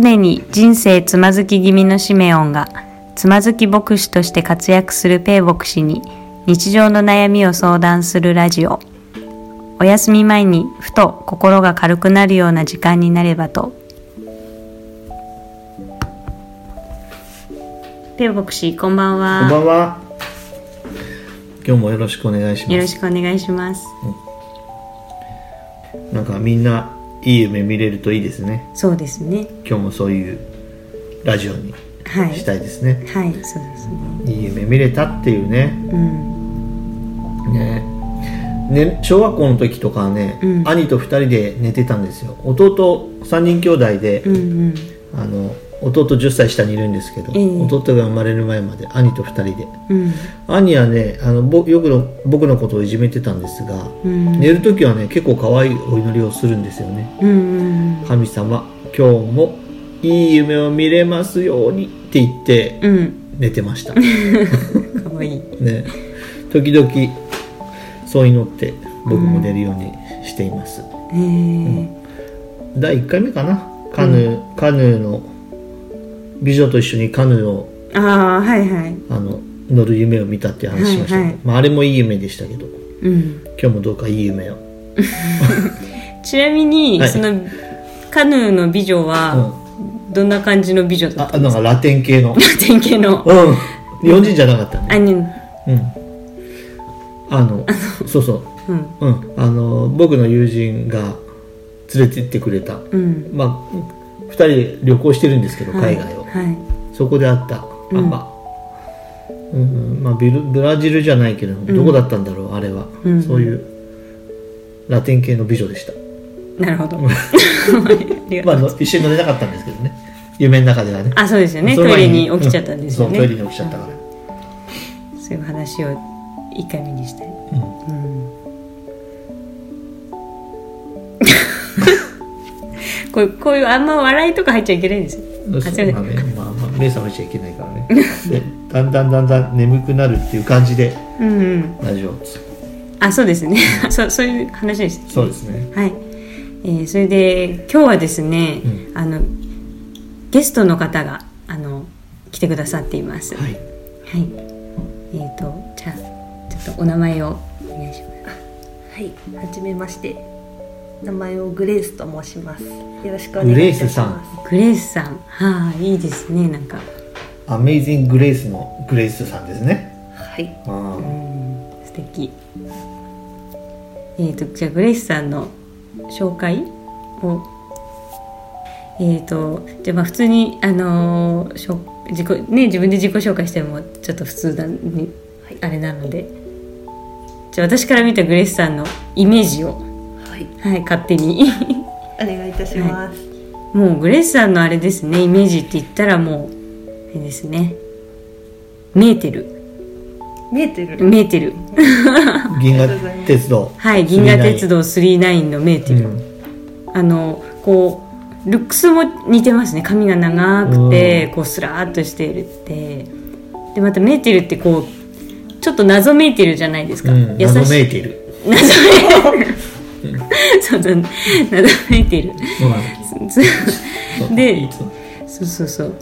常に人生つまずき気味のシメオンがつまずき牧師として活躍するペイ牧師に日常の悩みを相談するラジオ。お休み前にふと心が軽くなるような時間になればと。ペイ牧師こんばんこんはばんは。今日もよろしくお願いします。よろしくお願いします。なんかみんないい夢見れるといいですね。そうですね今日もそういうラジオにはいしたいですね。はいそうですねいい夢見れたっていうね。うんね。ね小学校の時とかはね、うん兄と二人で寝てたんですよ。弟三人兄弟で、うんうんあの弟10歳下にいるんですけど、ええ。弟が生まれる前まで兄と二人で。うん。兄はねあのぼよくの僕のことをいじめてたんですが、うん。寝る時はね結構可愛いお祈りをするんですよね。うんうん神様今日もいい夢を見れますようにって言ってうん。寝てました。かわい。いね。時々そう祈って僕も寝るようにしています、へえ。第1回目かな？カヌー、カヌーの美女と一緒にカヌーをああはいはい。あの乗る夢を見たっていう話しました。けど、はいはい。まあ、あれもいい夢でしたけど。うん。今日もどうかいい夢を。ちなみに、はい。そのカヌーの美女は、どんな感じの美女だったあなんかラテン系の。典型の。うん。日本人じゃなかったねあにうん。あのそうそう。うん。うん。あの僕の友人が連れて行ってくれた。うん。まあ2人で旅行してるんですけどはい。海外を、はいそこで会った、うん。うんまあ、ビルブラジルじゃないけど、どこだったんだろうあれは、うん。そういうラテン系の美女でした、なるほど。まあ、一緒に乗れなかったんですけどね。夢の中ではね。あそうですよね。トイレに起きちゃったんですよね、トイレに起きちゃったから、そういう話を一回目にしたい、うん。うん。こうこういうあんま笑いとか入っちゃいけないんですよまあね、まあまあ目覚めちゃいけないからね。でだんだんだんだん眠くなるっていう感じで。ラジオあそうですね。そうそういう話です。そうですね。はい、えーそれで今日はですね、うあのゲストの方があの来てくださっています。はい。はい。えっ、とじゃあちょっとお名前をお願いします。はい、はじめまして。名前をグレースと申します。よろしくお願グレいいたしースさんます。グレースさん、はあいいですねなんか、アメイジング・グレースのグレースさんですねはい、あうん素敵。えっ、とじゃあグレースさんの紹介を。えー、とじゃあまあ普通に、あのーしょ自己ね、自分で自己紹介してもちょっと普通だにはいあれなのでじゃあ私から見たグレースさんのイメージを、はい、はい、勝手に。お願いいたします。もうグレースさんのあれですねイメージって言ったらもうあれですね。メーテル見えてる。メーテルあ銀河鉄道。はい銀河鉄道999のメーテル、うん。あのこうルックスも似てますね。髪が長くてこうスラーっとしてるって。でまたメーテルってこうちょっと謎めいてるじゃないですか、うん。優しい。謎めいている。謎めいてる そうそう謎めいてるでそうそうそう。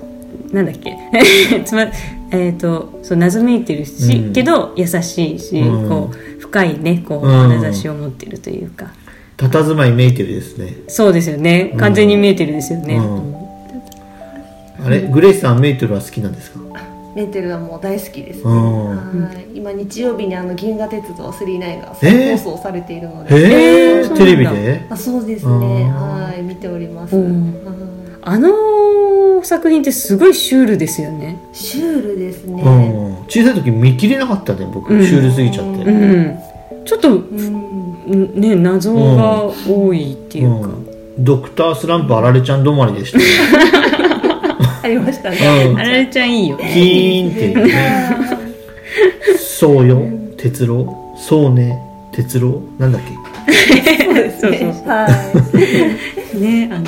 なんだっけ。つまえっ、とそう謎めいてるし、うん。けど優しいし、うん。こう深いねこううん。眼差しを持ってるというか、佇まいめいてるですね。そうですよね。完全に見えてるですよね、うん。あれグレースさんメイテルは好きなんですか？メーテルはもう大好きです。ね。うん。はい、今日曜日にあの銀河鉄道999が放送されているので。へえそうなんだ。テレビで？あ、そうですうん。ね。はい、見ております。うん。うんあの作品ってすごいシュールですよね。シュールですね。うん。小さい時見切れなかったね僕。うん。シュールすぎちゃって。うん。ちょっとうん、ね謎が多いっていうか、うん。ドクタースランプあられちゃん止まりでしたね ありましたね。うん。あられちゃんいいよ。キーンっていうね。そうよ。哲郎。そうね。哲郎。なんだっけ？そうですね。そうそう。はい。ねあの。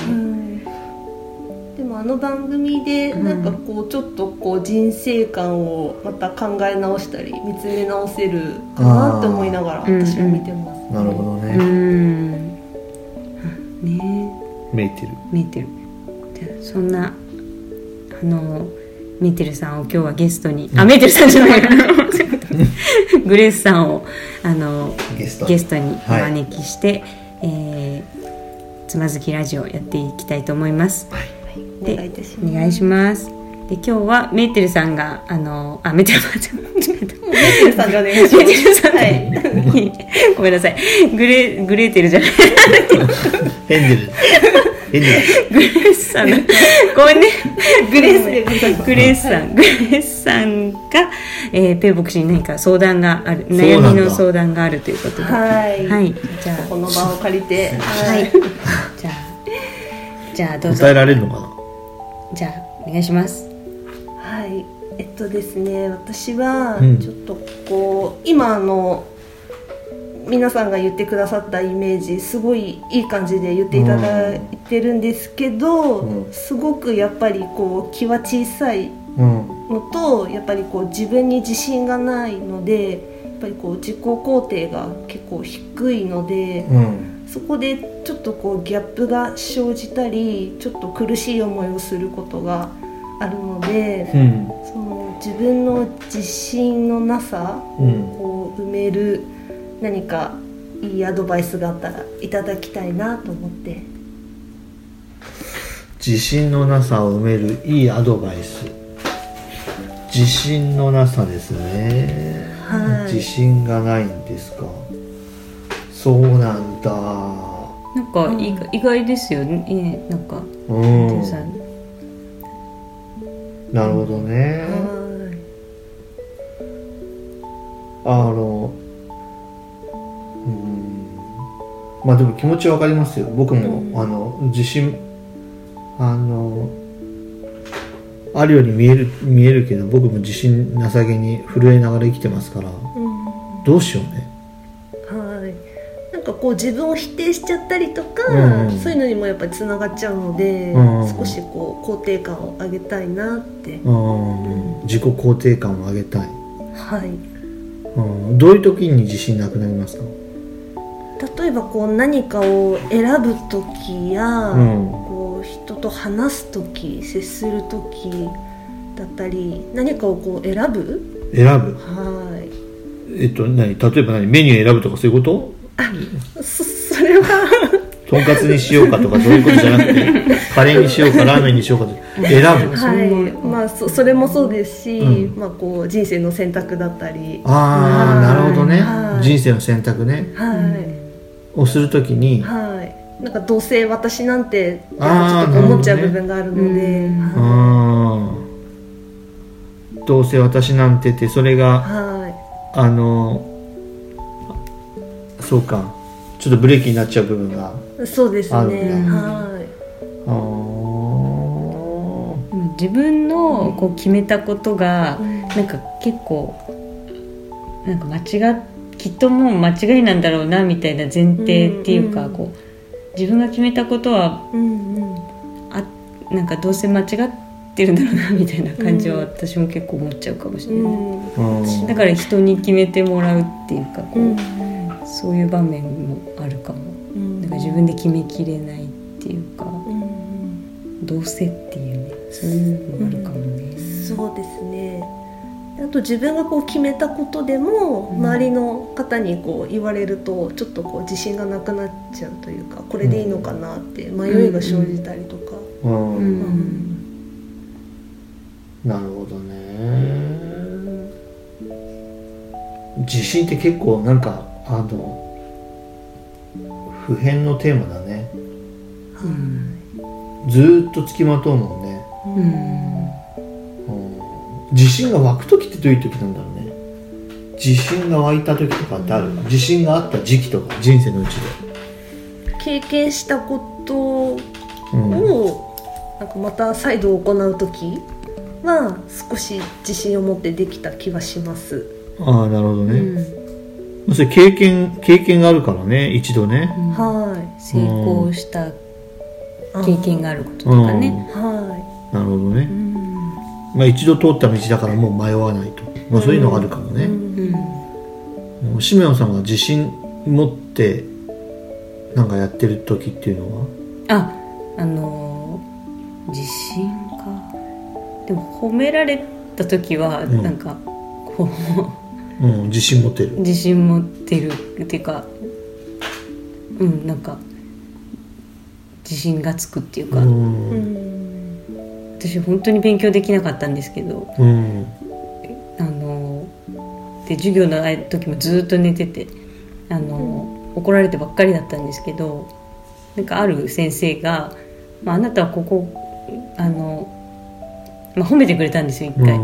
でもあの番組でなんかこうちょっとこう人生観をまた考え直したり見つめ直せるかなって思いながら私は見てます、なるほどうねん。ね。メイテル見えてる。じそんなあのメーテルさんを今日はゲストに、あメーテルさんじゃないグレースさんをあのゲスト。ゲストにおはい招きして、えーつまずきラジオやっていきたいと思います。お願いいたします。お願いします。で今日はメーテルさんがあのあメーテルさん間違えたメーテルさんでお願い。しメーテルさんはい。ごめんなさい。グレグレーテルじゃない。ヘンデル。ヘンデル。グレースさん。のごめんね。グレースグレースさん、グレースさんが、えー、ペイ牧師に何か相談がある悩みの相談があるということで。はい。はい。じゃあこの場を借りて。はい。はい。じゃあじゃあどうぞ。答えられるのかな？じゃあお願いします。はい、えっとですね私はうん。ちょっとこう、今あの皆さんが言ってくださったイメージすごいいい感じで言っていただいてるんですけど、うん。すごくやっぱりこう気は小さいうん。のとやっぱりこう自分に自信がないのでやっぱりこう自己肯定が結構低いので、うん。そこでちょっとこうギャップが生じたりちょっと苦しい思いをすることがあるので、自分の自信のなさうん。を埋める何かいいアドバイスがあったらいただきたいなと思って。自信のなさを埋めるいいアドバイス。自信のなさですね、はい。自信がないんですか？そうなんだ。なんか意外,、意外ですよね。えなんかうん。なるほどね、あのうん。まあでも気持ちわかりますよ。僕も、うん。あの自信あのあるように見える見えるけど僕も自信なさげに震えながら生きてますからうん。どうしようね。はい。なんかこう自分を否定しちゃったりとか、うんそういうのにもやっぱりつながっちゃうので、うん少しこう肯定感を上げたいなって、うん。自己肯定感を上げたい、はいうん、どういう時に自信なくなりますか？例えばこう何かを選ぶ時や、うん。こう人と話す時接する時だったり何かをこう選ぶ？選ぶ？はい。えっと何？例えば何？メニュー選ぶとかそういうこと？そそれはとんかつにしようかとかそういうことじゃなくて カレーにしようかラーメンにしようかと選ぶ。そはいまあそそれもそうですし、うん。まあこう人生の選択だったり。ああはい。なるほどね。はい。人生の選択ね。はい、をするときに。はい。なんかどうせ私なんてちょっと思っちゃう部分があるので、なるほどはあー。どうせ私なんてってそれいがはあのそうかちょっとブレーキになっちゃう部分がいそうですね。はい。あ自分のこう決めたことがうん。なんか結構なんか間違っきっともう間違いなんだろうなみたいな前提っていうか、うんうんこう自分が決めたことはうんうんあなんかどうせ間違ってるんだろうなみたいな感じは私も結構思っちゃうかもしれない、うん。だから人に決めてもらうっていうかこう、うんそういう場面もあるかも。うん。なんか自分で決めきれないっていうかうんどうせっていうねそういうのもあるかもね、そうですね。あと自分がこう決めたことでもうん。周りの方にこう言われるとちょっとこう自信がなくなっちゃうというかこれでいいのかなって迷いが生じたりとか、うん。うん。なるほどね。自信って結構なんかあの普遍のテーマだね。うん。ずーっとつきまとうもんね、うん。うん。自信が湧く時ってどういう時なんだろうね。自信が湧いた時とかってある？自信があった時期とか人生のうち経験したことで、うん、をなんかまた再度行う時は少し自信を持ってできた気がします。ああなるほどね、うん。まあそれ経験経験があるからね一度ね。は成功したい。経験があることとかね、はなるほどね、うん。まあ一度通った道だからもう迷わないと、まあ、そういうのがあるかもい。ね、うん。もうシメオンさんが自信持ってなんかやってる時っていうのは？ああのー自信か。でも褒められた時はん。なんかこう、うん自信持てる。自信持ってるっていうかうんなんか自信がつくっていうか、うん。うん私本当に勉強できなかったんですけどうん。あので授業の時もずっと寝ててあの、怒られてばっかりだったんですけどなんかある先生が「まあ、あなたはここあの、まあ、褒めてくれたんですよ一回。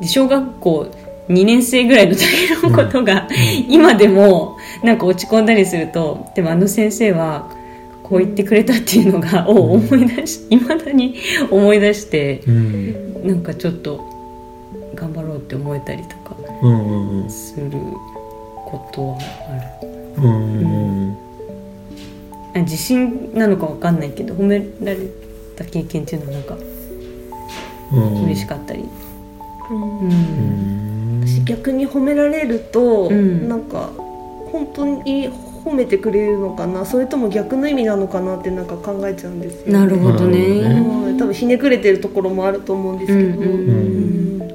で小学校2年生ぐらいの時のことが、今でもなんか落ち込んだりするとでもあの先生はこう言ってくれたっていうのがを思い出しいまだに 思い出してうん。なんかちょっと頑張ろうって思えたりとかうんうんすることはある。うんうんあ自信なのかわかんないけど褒められた経験っていうのはなんかうん。嬉しかったり、うん逆に褒められると、うん。なんか本当に褒めてくれるのかなそれとも逆の意味なのかなってなんか考えちゃうんですよ、なるほどね。うん多分ひねくれてるところもあると思うんですけど、うんうんうん。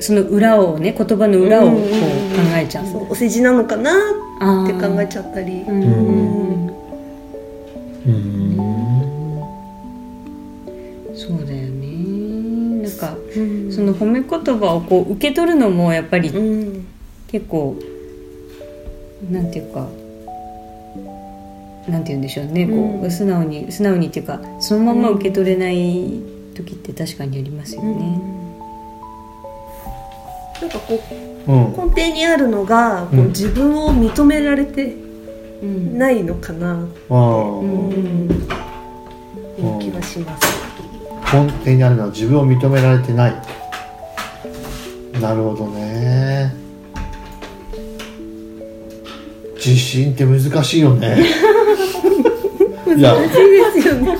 その裏をね言葉の裏をこう考えちゃう,、そうお世辞なのかなって考えちゃったり、うんうんうんその褒め言葉をこう受け取るのもやっぱりうん。結構なんていうかなんて言うんでしょうね、こううん素直に素直にっていうかそのまま受け取れない時って確かにありますよね。なんかこううん。根底にあるのが、こううん。自分を認められてうん。ないのかな、ああ。うん。いう気がします。根底にあるのは自分を認められてない。なるほどね。自信って難しいよね。難しいですよね。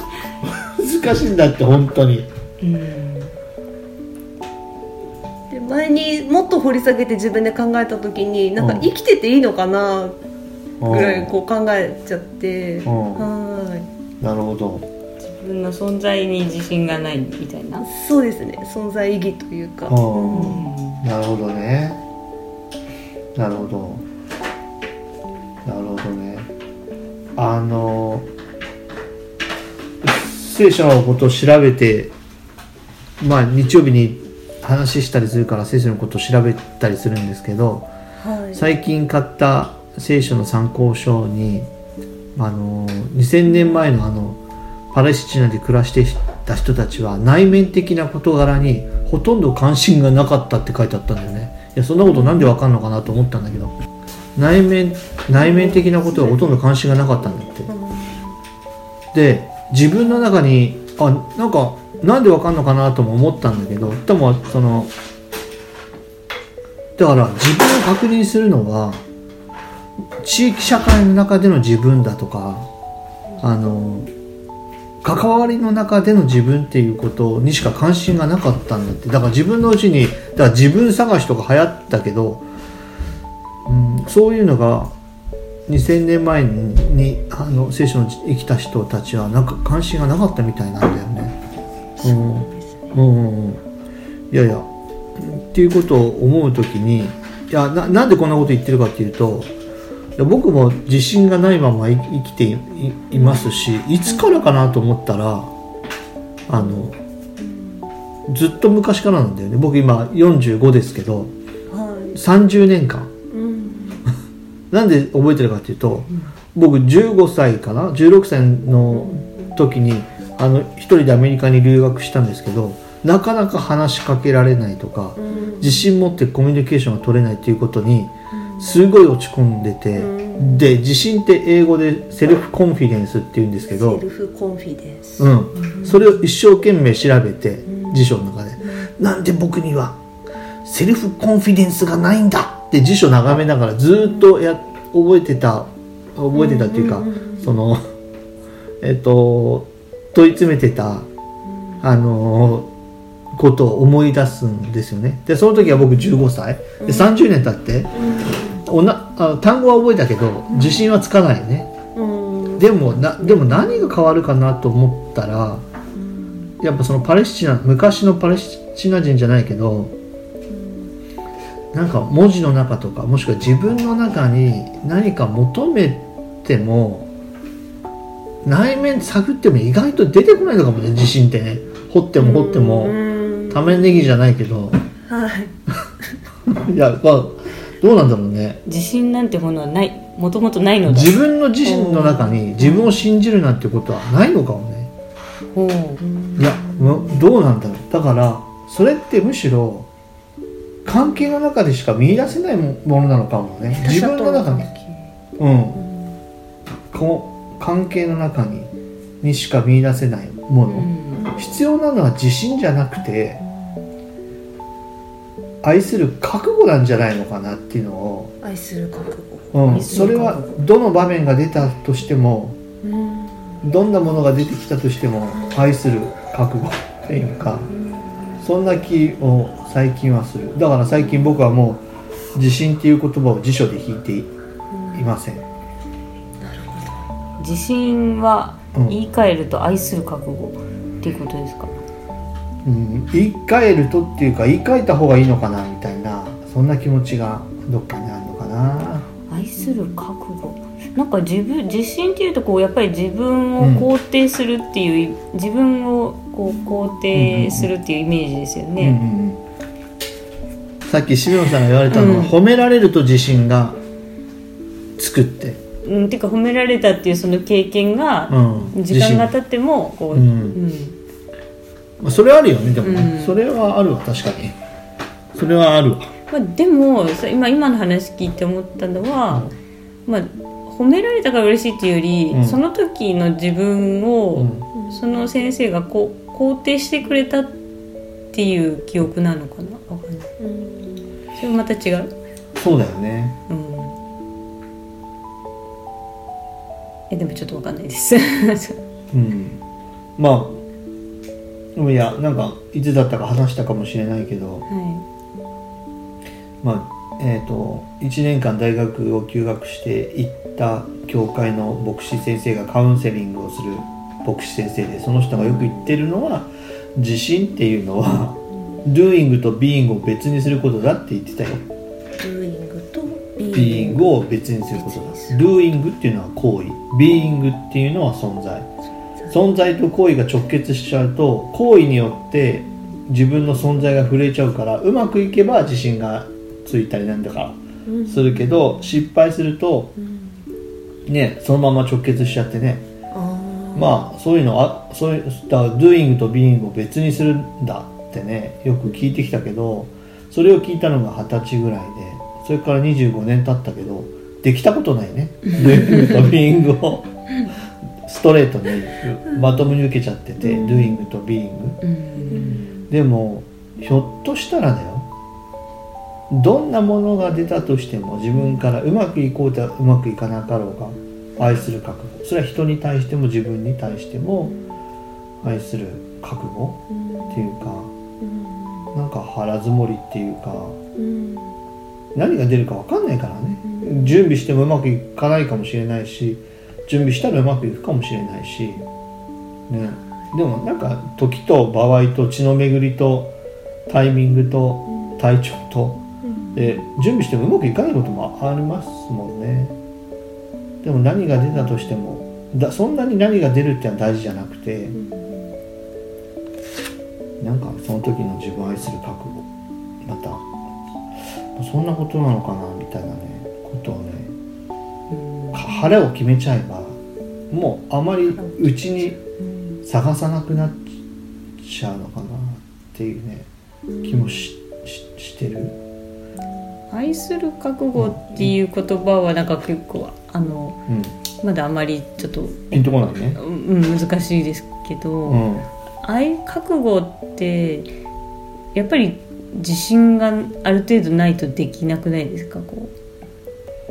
難しいんだって本当に。うん。で前にもっと掘り下げて自分で考えた時になんかうん。生きてていいのかなぐらいうんこう考えちゃって、ん。はなるほど自分の存在に自信がないみたいな？いそうですね。存在意義というか、うんうんなるほどね。なるほど。なるほどね。あの聖書のことを調べてまあ日曜日に話したりするから聖書のことを調べたりするんですけどはい。最近買った聖書の参考書にあの2000年前のあのパレスチナで暮らしていた人たちは内面的な事柄にほとんど関心がなかったって書いてあったんだよね。いやそんなことなんでわかんのかなと思ったんだけど。内面内面的なことはほとんど関心がなかったんだって。で自分の中にあなんかなんでわかんのかなとも思ったんだけどでもそのだから自分を確認するのは地域社会の中での自分だとかあの関わりの中での自分っていうことにしか関心がなかったんだって。だから自分のうちにだから自分探しとか流行ったけど、うん、そういうのが2000年前にあの聖書の生きた人たちはなんか関心がなかったみたいなんだよね。うんうん。うん。いやいや。っていうことを思う時にいやななんでこんなこと言ってるかっていうと僕も自信がないまま生生きていますしいつからかなと思ったらあのずっと昔からなんだよね。僕今45ですけどはい。30年間。うん。なんで覚えてるかっていうと、僕15歳かな？16歳の時にあの一人でアメリカに留学したんですけどなかなか話しかけられないとかうん。自信持ってコミュニケーションが取れないっていうことにすごい落ち込んでて、うん。で自信って英語でセルフコンフィデンスって言うんですけどセルフコンフィデンス、うん、それを一生懸命調べて辞書の中で、なんで僕にはセルフコンフィデンスがないんだ？って辞書眺めながらずっとや覚えてた覚えてたっていうか、そのえっと問い詰めてたあのことを思い出すんですよね。でその時は僕15歳。で30年経って、おなあ単語は覚えたけど自信はつかないよね、うん。でもなでも何が変わるかなと思ったらやっぱそのパレスチナ昔のパレスチナ人じゃないけどなんか文字の中とかもしくは自分の中に何か求めても内面探っても意外と出てこないのかもね自信ってね。掘っても掘ってもうん玉ねぎじゃないけど。はい。いやまあどうなんだろうね。自信なんてものはない。もともとないのだ。自分の自身の中に自分を信じるなんてことはないのかもね。ほう。いやむどうなんだろう。だからそれってむしろ関係の中でしか見出せないもものなのかもね。自分の中に。うん。こう関係の中ににしか見出せないもの、うん。必要なのは自信じゃなくて愛する覚悟なんじゃないのかなっていうのを、愛する覚悟。うん、それはどの場面が出たとしてもうん。どんなものが出てきたとしても愛する覚悟っていうかそんな気を最近はする。だから最近僕はもう自信っていう言葉を辞書で引いていません。自信はうん言い換えると愛する覚悟っていうことですか？うん、言い換えるとっていうか言い換えた方がいいのかなみたいなそんな気持ちがどっかにあるのかな。愛する覚悟。なんか自分自信っていうとこうやっぱり自分を肯定するっていう、自分をこう肯定するっていうイメージですよね、うんうんうんさっき渋野さんが言われたのは、うん。褒められると自信がつくって、うん、ていうか褒められたっていうその経験が、うん、時間が経ってもこう、うん。うんまあそれはあるよねでもね、うん。それはあるわ確かに。それはあるわ。まあ、でもさ今今の話聞いて思ったのは、まあ、褒められたから嬉しいっていうより、うん。その時の自分を、うん。その先生がこう肯定してくれたっていう記憶なのかなわかんそれまた違う、そうだよね。うん、えでもちょっとわかんないです。うん。まあでもいやなんかいつだったか話したかもしれないけど。はまあえー、と1年間大学を休学して行った教会の牧師先生がカウンセリングをする牧師先生でその人がよく言ってるのは自信っていうのは doing と being を別にすることだって言ってたよ。doing と being を別にすることだ。doing っていうのは行為。being っていうのは存在存在と行為が直結しちゃうと行為によって自分の存在が触れちゃうからうまくいけば自信がついたりなんだかうん。するけど失敗するとうん。ねそのまま直結しちゃってね。まあそういうのあそういうだ doing と being を別にするんだってねよく聞いてきたけどそれを聞いたのが二十歳ぐらいでそれから25年経ったけどできたことないね。doing と being を ストレートにまともに受けちゃってて doing と being でもひょっとしたらだよ。どんなものが出たとしても自分からうまくいこうとうまくいかなかろうが愛する覚悟。それは人に対しても自分に対しても愛する覚悟っていうかなんか腹積もりっていうかうん。何が出るか分かんないからね。準備してもうまくいかないかもしれないし準備したらうまくいくかもしれないし、ね、でもなんか時と場合と血の巡りとタイミングと体調と。で準備してもうまくいかないこともありますもんね。でも何が出たとしてもだそんなに何が出るってのは大事じゃなくて。なんかその時の自分を愛する覚悟。またそんなことなのかなみたいなねことをねか腹を決めちゃえばもうあまりうちに探さなくなっちゃうのかなっていうね気もしししてる。愛する覚悟っていう言葉はなんか結構あのうん。まだあまりちょっと、ピンとこないね。うん、難しいですけど、うん。愛覚悟ってやっぱり自信がある程度ないとできなくないですかこう？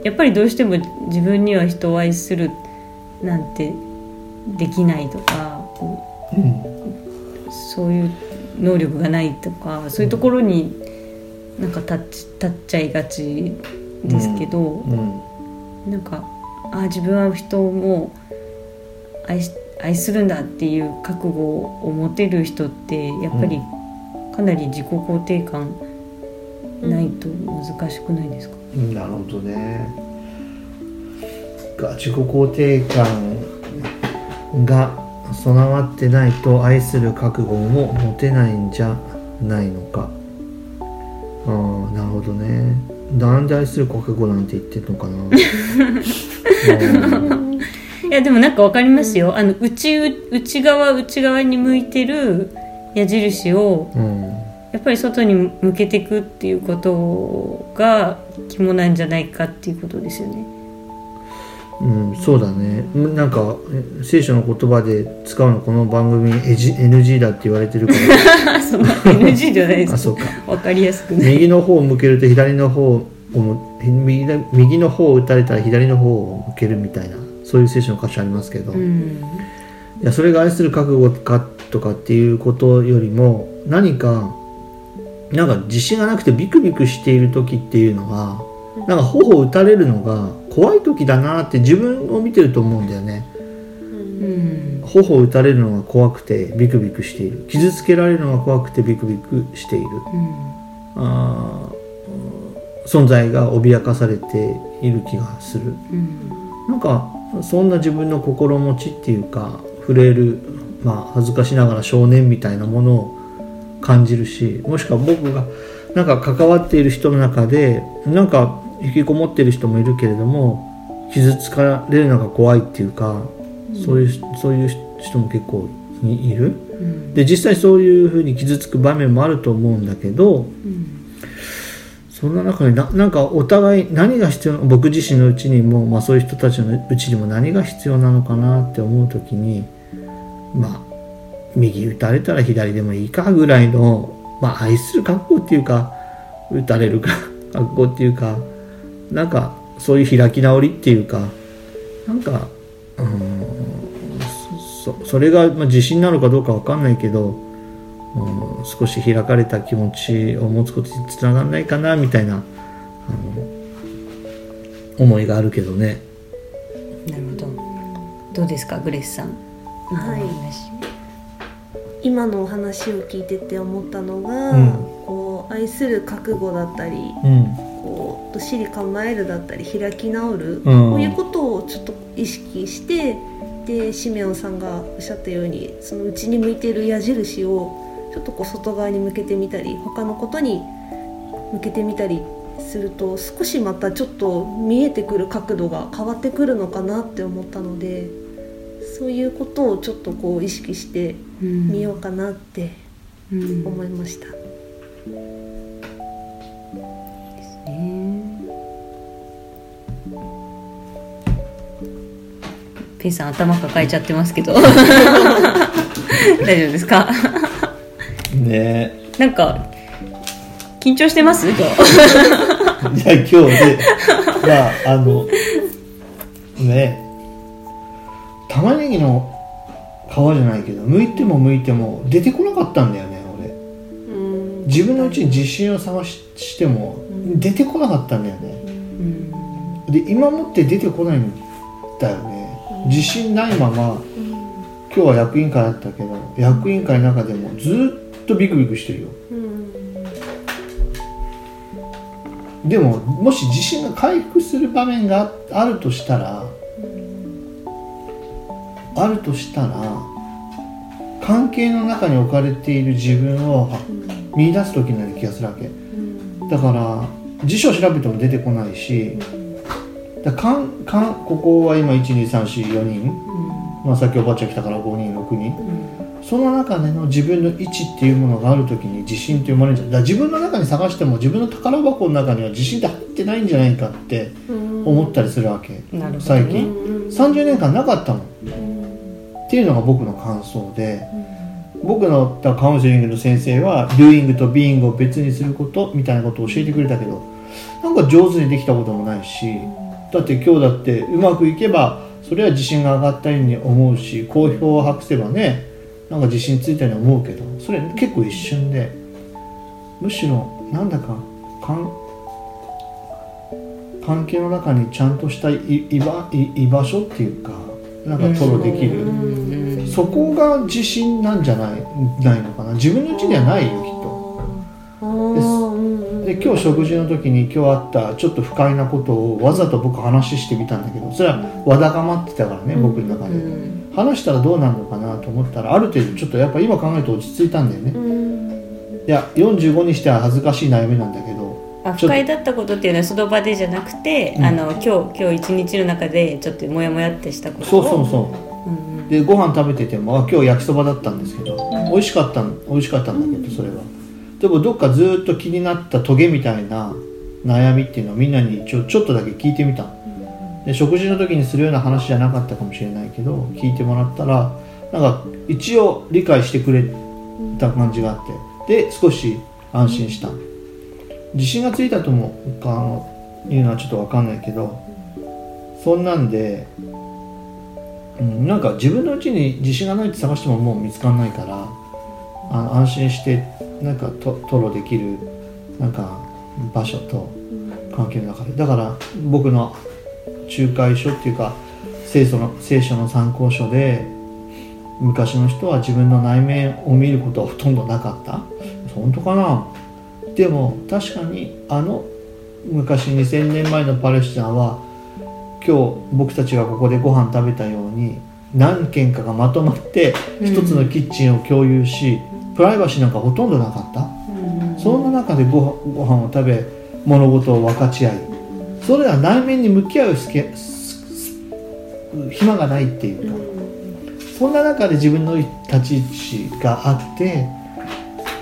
やっぱりどうしても自分には人を愛するなんてできないとかこうんうそういう能力がないとかそういうところになんか立っち立っちゃいがちですけど、うん。なんかあ自分は人を愛し愛するんだっていう覚悟を持てる人ってやっぱりかなり自己肯定感ないと難しくないですか、うんなるほどね。が自己肯定感が備わってないと愛する覚悟も持てないんじゃないのか。ああなるほどね。なんで愛する覚悟なんて言ってんのかな。うん。いやでもなんかわかりますよ、あの内内側内側に向いてる矢印をうんやっぱり外に向けていくっていうことが肝なんじゃないかっていうことですよね。うん、そうだね。なんかえ聖書の言葉で使うのこの番組 NG だって言われてるか その NG じゃないです。らあそうか。わかりやすくない。右の方を向けると左の方を向右の右の方を打たれたら左の方を向けるみたいなそういう聖書の箇所ありますけど、いうん。やそれが愛する覚悟かとかっていうことよりも何かなんか自信がなくてビクビクしている時っていうのはなんか頬を打たれるのが怖い時だなって自分を見てると思うんだよね。うん。頬を打たれるのが怖くてビクビクしている。傷つけられるのが怖くてビクビクしている。あー存在が脅かされている気がする。うん。なんかそんな自分の心持ちっていうか触れる、まあ、恥ずかしながら少年みたいなものを感じるしもしくは僕がなんか関わっている人の中でなんか引きこもっている人もいるけれども傷つかれるのが怖いっていうか、そういうそういう人も結構いいる。うんで実際そういうふうに傷つく場面もあると思うんだけどうんそんな中でななんかお互い何が必要な僕自身のうちにも、まあ、そういう人たちのうちにも何が必要なのかなって思う時にまあ右打たれたら左でもいいかぐらいの、まあ、愛する覚悟っていうか打たれるか 覚悟っていうかなんかそういう開き直りっていうかなんかうーんそそれがまあ自信なのかどうかわかんないけど、うん、少し開かれた気持ちを持つことにつながらないかなみたいなあの思いがあるけどね。なるほどどうですかグレスさん。はい今のお話を聞いてて思ったのが、うん。こう愛する覚悟だったりうん。こうどっしり構えるだったり開き直る、ん。こういうことをちょっと意識してでシメオンさんがおっしゃったようにその内に向いている矢印をちょっとこう外側に向けてみたり他のことに向けてみたりすると少しまたちょっと見えてくる角度が変わってくるのかなって思ったのでそういうことをちょっとこう意識してうん。みようかなってうん。思いました。ね。ペイさん頭抱えちゃってますけど。大丈夫ですか？ね。なんか緊張してます？今日。じゃあ今日でまああのね玉ねぎの皮じゃないけど剥いても剥いても出てこなかったんだよね俺。うん。自分のうちに自信を探ししても出てこなかったんだよね。うん。で今もって出てこないんだよね。自信ないまま今日は役員会だったけど役員会の中でもずっとビクビクしてるよ。でももし自信が回復する場面がああるとしたらあるとしたら関係の中に置かれている自分を見出す時のような気がするわけ。だから辞書を調べても出てこないしだかんかんここは今12344人、まあ、さっきおばあちゃん来たから5人6人。その中での自分の位置っていうものがある時に自信って生まれるんじゃないだ自分の中に探しても自分の宝箱の中には自信って入ってないんじゃないかって思ったりするわけ、最近。30年間なかったもんっていうのが僕の感想で僕のカウンセリングの先生は Doing と Being を別にすることみたいなことを教えてくれたけどなんか上手にできたこともないしだって今日だってうまくいけばそれは自信が上がったように思うし好評を博せばねなんか自信ついたように思うけどそれ結構一瞬でむしろなんだか関係の中にちゃんとした居場所っていうかなんか吐露できる。そこが自信なんじゃないないのかな。自分のうちにはないよきっと。で今日食事の時に今日あったちょっと不快なことをわざと僕話してみたんだけどそれはわだかまってたからね僕の中で、うん。話したらどうなるのかなと思ったらある程度ちょっとやっぱ今考えると落ち着いたんだよね。うん。いや45にしては恥ずかしい悩みなんだけどあ不快だったことっていうのはその場でじゃなくて、うん。あの今日今日一日の中でちょっとモヤモヤってしたことそうそうう、そう。うんうん、でご飯食べててもあ今日焼きそばだったんですけど美味しかったん美味しかったんだけどそれは。でもどっかずーっと気になったトゲみたいな悩みっていうのをみんなにちょちょっとだけ聞いてみた。で食事の時にするような話じゃなかったかもしれないけど聞いてもらったらなんか一応理解してくれた感じがあって。で少し安心した自信がついたともかのいうのはちょっと分かんないけどそんなんでうん、なんか自分のうちに自信がないって探してももう見つかんないからあの安心してなんかと吐露できるなんか場所と関係の中で。だから僕の仲介書っていうか聖書の聖書の参考書で昔の人は自分の内面を見ることはほとんどなかった。本当かな？でも確かにあの昔2000年前のパレスチナは今日僕たちがここでご飯食べたように何軒かがまとまって一つのキッチンを共有し、プライバシーなんかほとんどなかった、うんそんな中でごご飯を食べ物事を分かち合いそれは内面に向き合うすけ暇がないっていうか、そんな中で自分の立ち位置があって、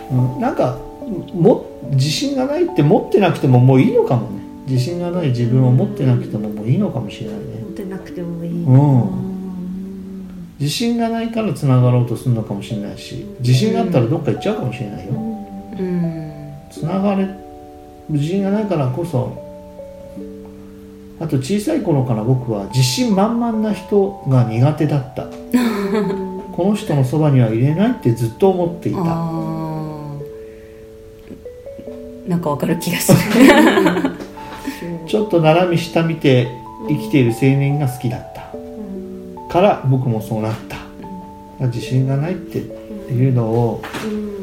うん、なんかも自信がないって持ってなくてももういいのかもね。自信がない自分を持ってなくてももういいのかもしれないね。持ってなくてもいい、うん。自信がないからつながろうとするのかもしれないし自信があったらどっか行っちゃうかもしれないよ。うん。つながれ自信がないからこそあと小さい頃から僕は自信満々な人が苦手だった。この人のそばには入れないってずっと思っていたなんかわかる気がする。ちょっと斜め下見て生きている青年が好きだった。から僕もそうなった。自信がないっていうのをうん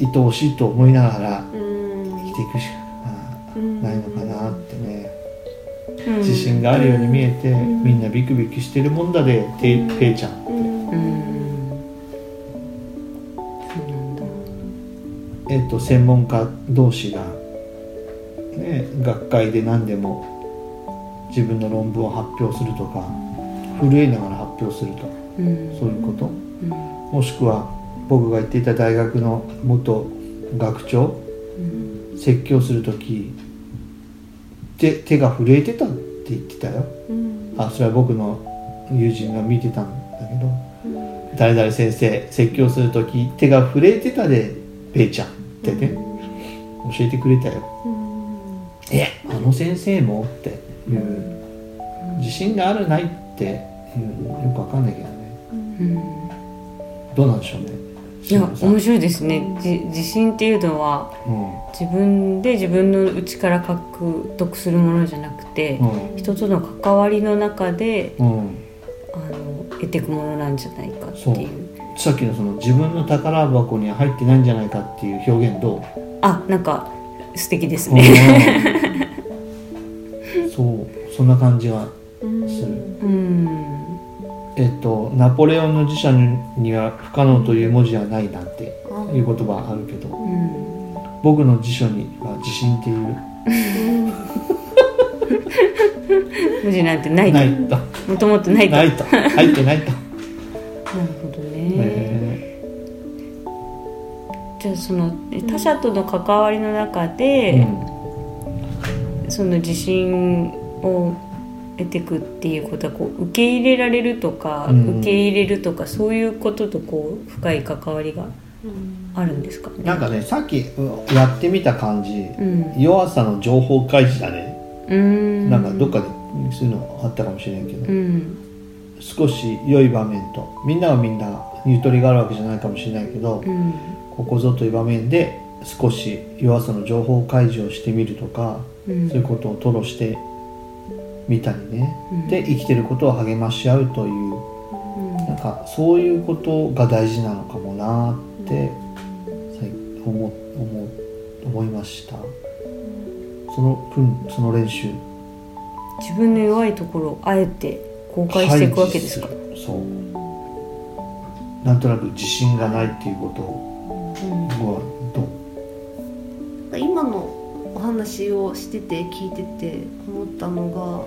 愛おしいと思いながらうん生きていくしかうんないのかなってね。うん。自信があるように見えてみんなビクビクしてるもんだでてペイちゃんってえっと専門家同士がね学会で何でも自分の論文を発表するとか震えながら発表するとうん。そういうこと。うん。もしくは僕が行っていた大学の元学長うん。説教する時手手が震えてたって言ってたよ。うん。あそれは僕の友人が見てたんだけどうん。誰々先生説教する時手が震えてたでペイちゃんってね教えてくれたよ。うん。えあの先生もっていう自信があるないっていうよくわかんないけどね。うん。どうなんでしょうね。いや面白いですね。じ自信っていうのは自分で自分の内から獲得するものじゃなくて、うん。人との関わりの中でうん、うん、あの得ていくものなんじゃないかっていうさっきのその自分の宝箱には入ってないんじゃないかっていう表現どう？あなんか素敵ですね。うん。そうそんな感じがうんする。うん。えっとナポレオンの辞書には不可能という文字はないなんてあいう言葉あるけどうん僕の辞書には自信っていう？文字なんてないと。ないと。もともとないと。ないと。入ってないと、そのえ他者との関わりの中ーで、うん。その自信を得ていくっていうことはこう受け入れられるとか、うん。受け入れるとかそういうこととこう深い関わりがあるんですかね？なんかねさっきうんやってみた感じ、うん。弱さの情報開示だね、うーん。なんかどっかでそういうのあったかもしれないけど、うん。少し良い場面とみんなはみんなゆとりがあるわけじゃないかもしれないけど、うんここぞという場面で少し弱さの情報開示をしてみるとか、うん。そういうことを吐露してみたりね、うん。で生きてることを励まし合うといううん。なんかそういうことが大事なのかもなって最思思思いました。その分その練習。自分の弱いところをあえて公開していくわけですか、そう。なんとなく自信がないっていうこと今のお話をしてて聞いてて思ったのが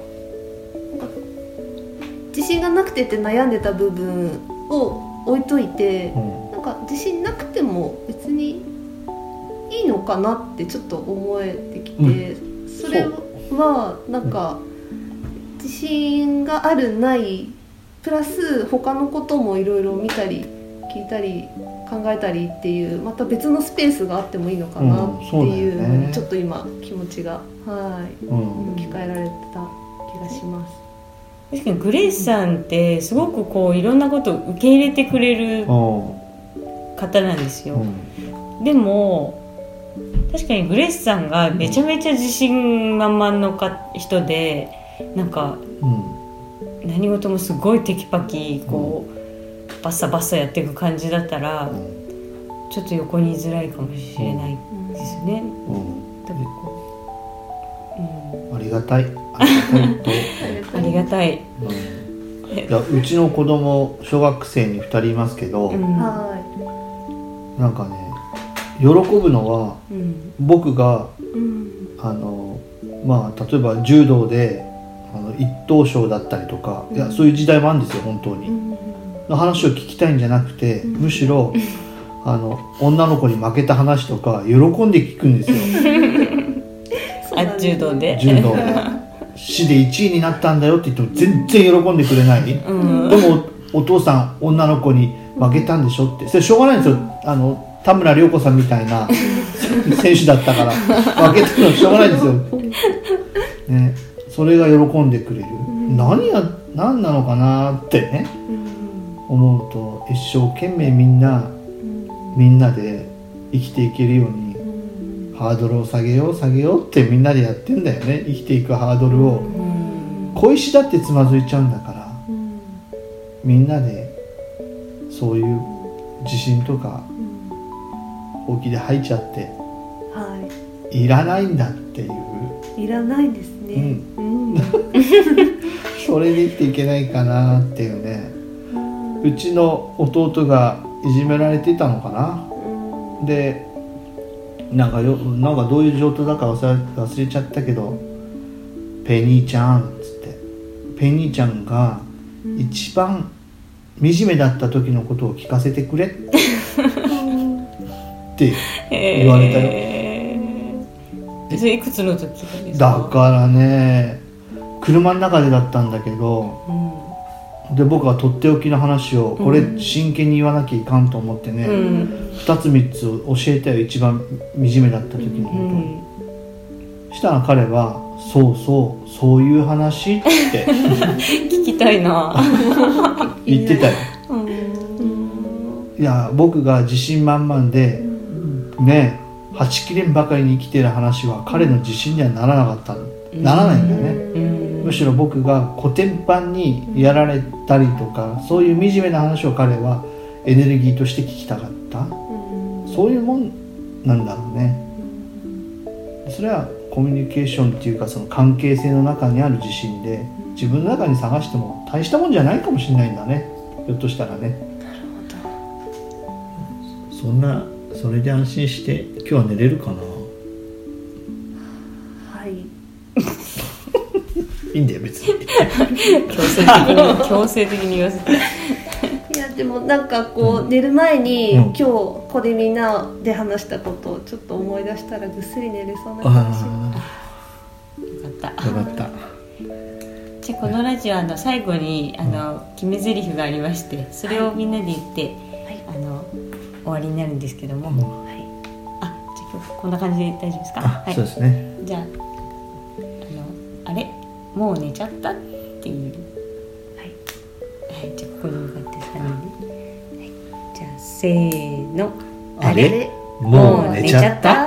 自信がなくてって悩ん。でた部分を置いといてうん。なん。か自信なくても別にいいのかなってちょっと思えてきて、それはなん。か自信があるないプラス他のこともいろいろ見たり聞いたり考えたりっていうまた別のスペースがあってもいいのかなってうんそうだよいうね。ちょっと今気持ちがはいうん。置き換えられた気がします。確かにグレイスさんってすごくこういろんなことを受け入れてくれる方なんですよ、うん。でも確かにグレイスさんがめちゃめちゃ自信満々のか人でなんかうん。何事もすごいテキパキこう、バッサバッサやっていく感じだったらうんちょっと横にいづらいかもしれないですね。うありがたい。ありがたいい。うん。いやうちの子供小学生に2人いますけど、うん。はなんかね喜ぶのはうん。僕がい。うん。あのまあ例えば柔道であの一等賞だったりとか、いやそういう時代もあるんですよ本当に、の話を聞きたいんじゃなくて、むしろあの女の子に負けた話とか喜んで聞くんですよ。あ柔道で。柔道で。市で1位になったんだよって言っても全然喜んでくれない、うん。でもお父さん女の子に負けたんでしょって。それしょうがないんですよ。あの田村涼子さんみたいな 選手だったから負けたのはしょうがないですよ、ね、それが喜んでくれる、何や何なのかなってね思うと一生懸命みんなみんなで生きていけるようにハードルを下げよう下げようってみんなでやってんだよね生きていくハードルを。うん。小石だってつまずいちゃうんだからみんなでそういう自信とかほうきで吐いちゃってはい。らないんだっていう。い。いらないですね。うん。それで生きていけないかなっていうねうちの弟がいじめられてたのかな？でなんかよなんかどういう状態だか忘れ忘れちゃったけど「ペニーちゃん」っつってペニーちゃんが一番惨めだった時のことを聞かせてくれって 言われたよ。えー。それいくつの時ですか？だからね車の中でだったんだけどうんで僕はとっておきの話をこれうん真剣に言わなきゃいかんと思ってね、うん。2つ3つ教えたよ一番惨めだった時のうこと、ん。したら彼は「そうそうそういう話」って。聞きたいな。言ってたよ。うん。いや僕が自信満々でねはちきれんばかりに生きてる話は彼の自信にはならなかったの。ならないんだよね、うんむしろ僕がコテンパンにやられたりとかそういう惨めな話を彼はエネルギーとして聞きたかった。そういうもんなんだろうね。それはコミュニケーションっていうかその関係性の中にある自信で自分の中に探しても大したもんじゃないかもしれないんだね。ひょっとしたらね。そんなそれで安心して今日は寝れるかな？いいんだよ別に。強制的に 強制的に言わせて。いやでもなんかこう、寝る前に、うん。今日ここでみんなで話したことをちょっと思い出したらぐっすり寝れそうな気がします。あよかった。あよかった。じゃあこのラジオあの最後にあの決め台詞がありましてそれをみんなで言って、あの終わりになるんですけども、うん。はい、あじゃあ今日こんな感じで大丈夫ですか？あ、はい。そうですね。じゃもう寝ちゃったっていう。はい、はい、じゃあここに向かって3人で、はい、じゃあせーの。あれ？もう寝ちゃった？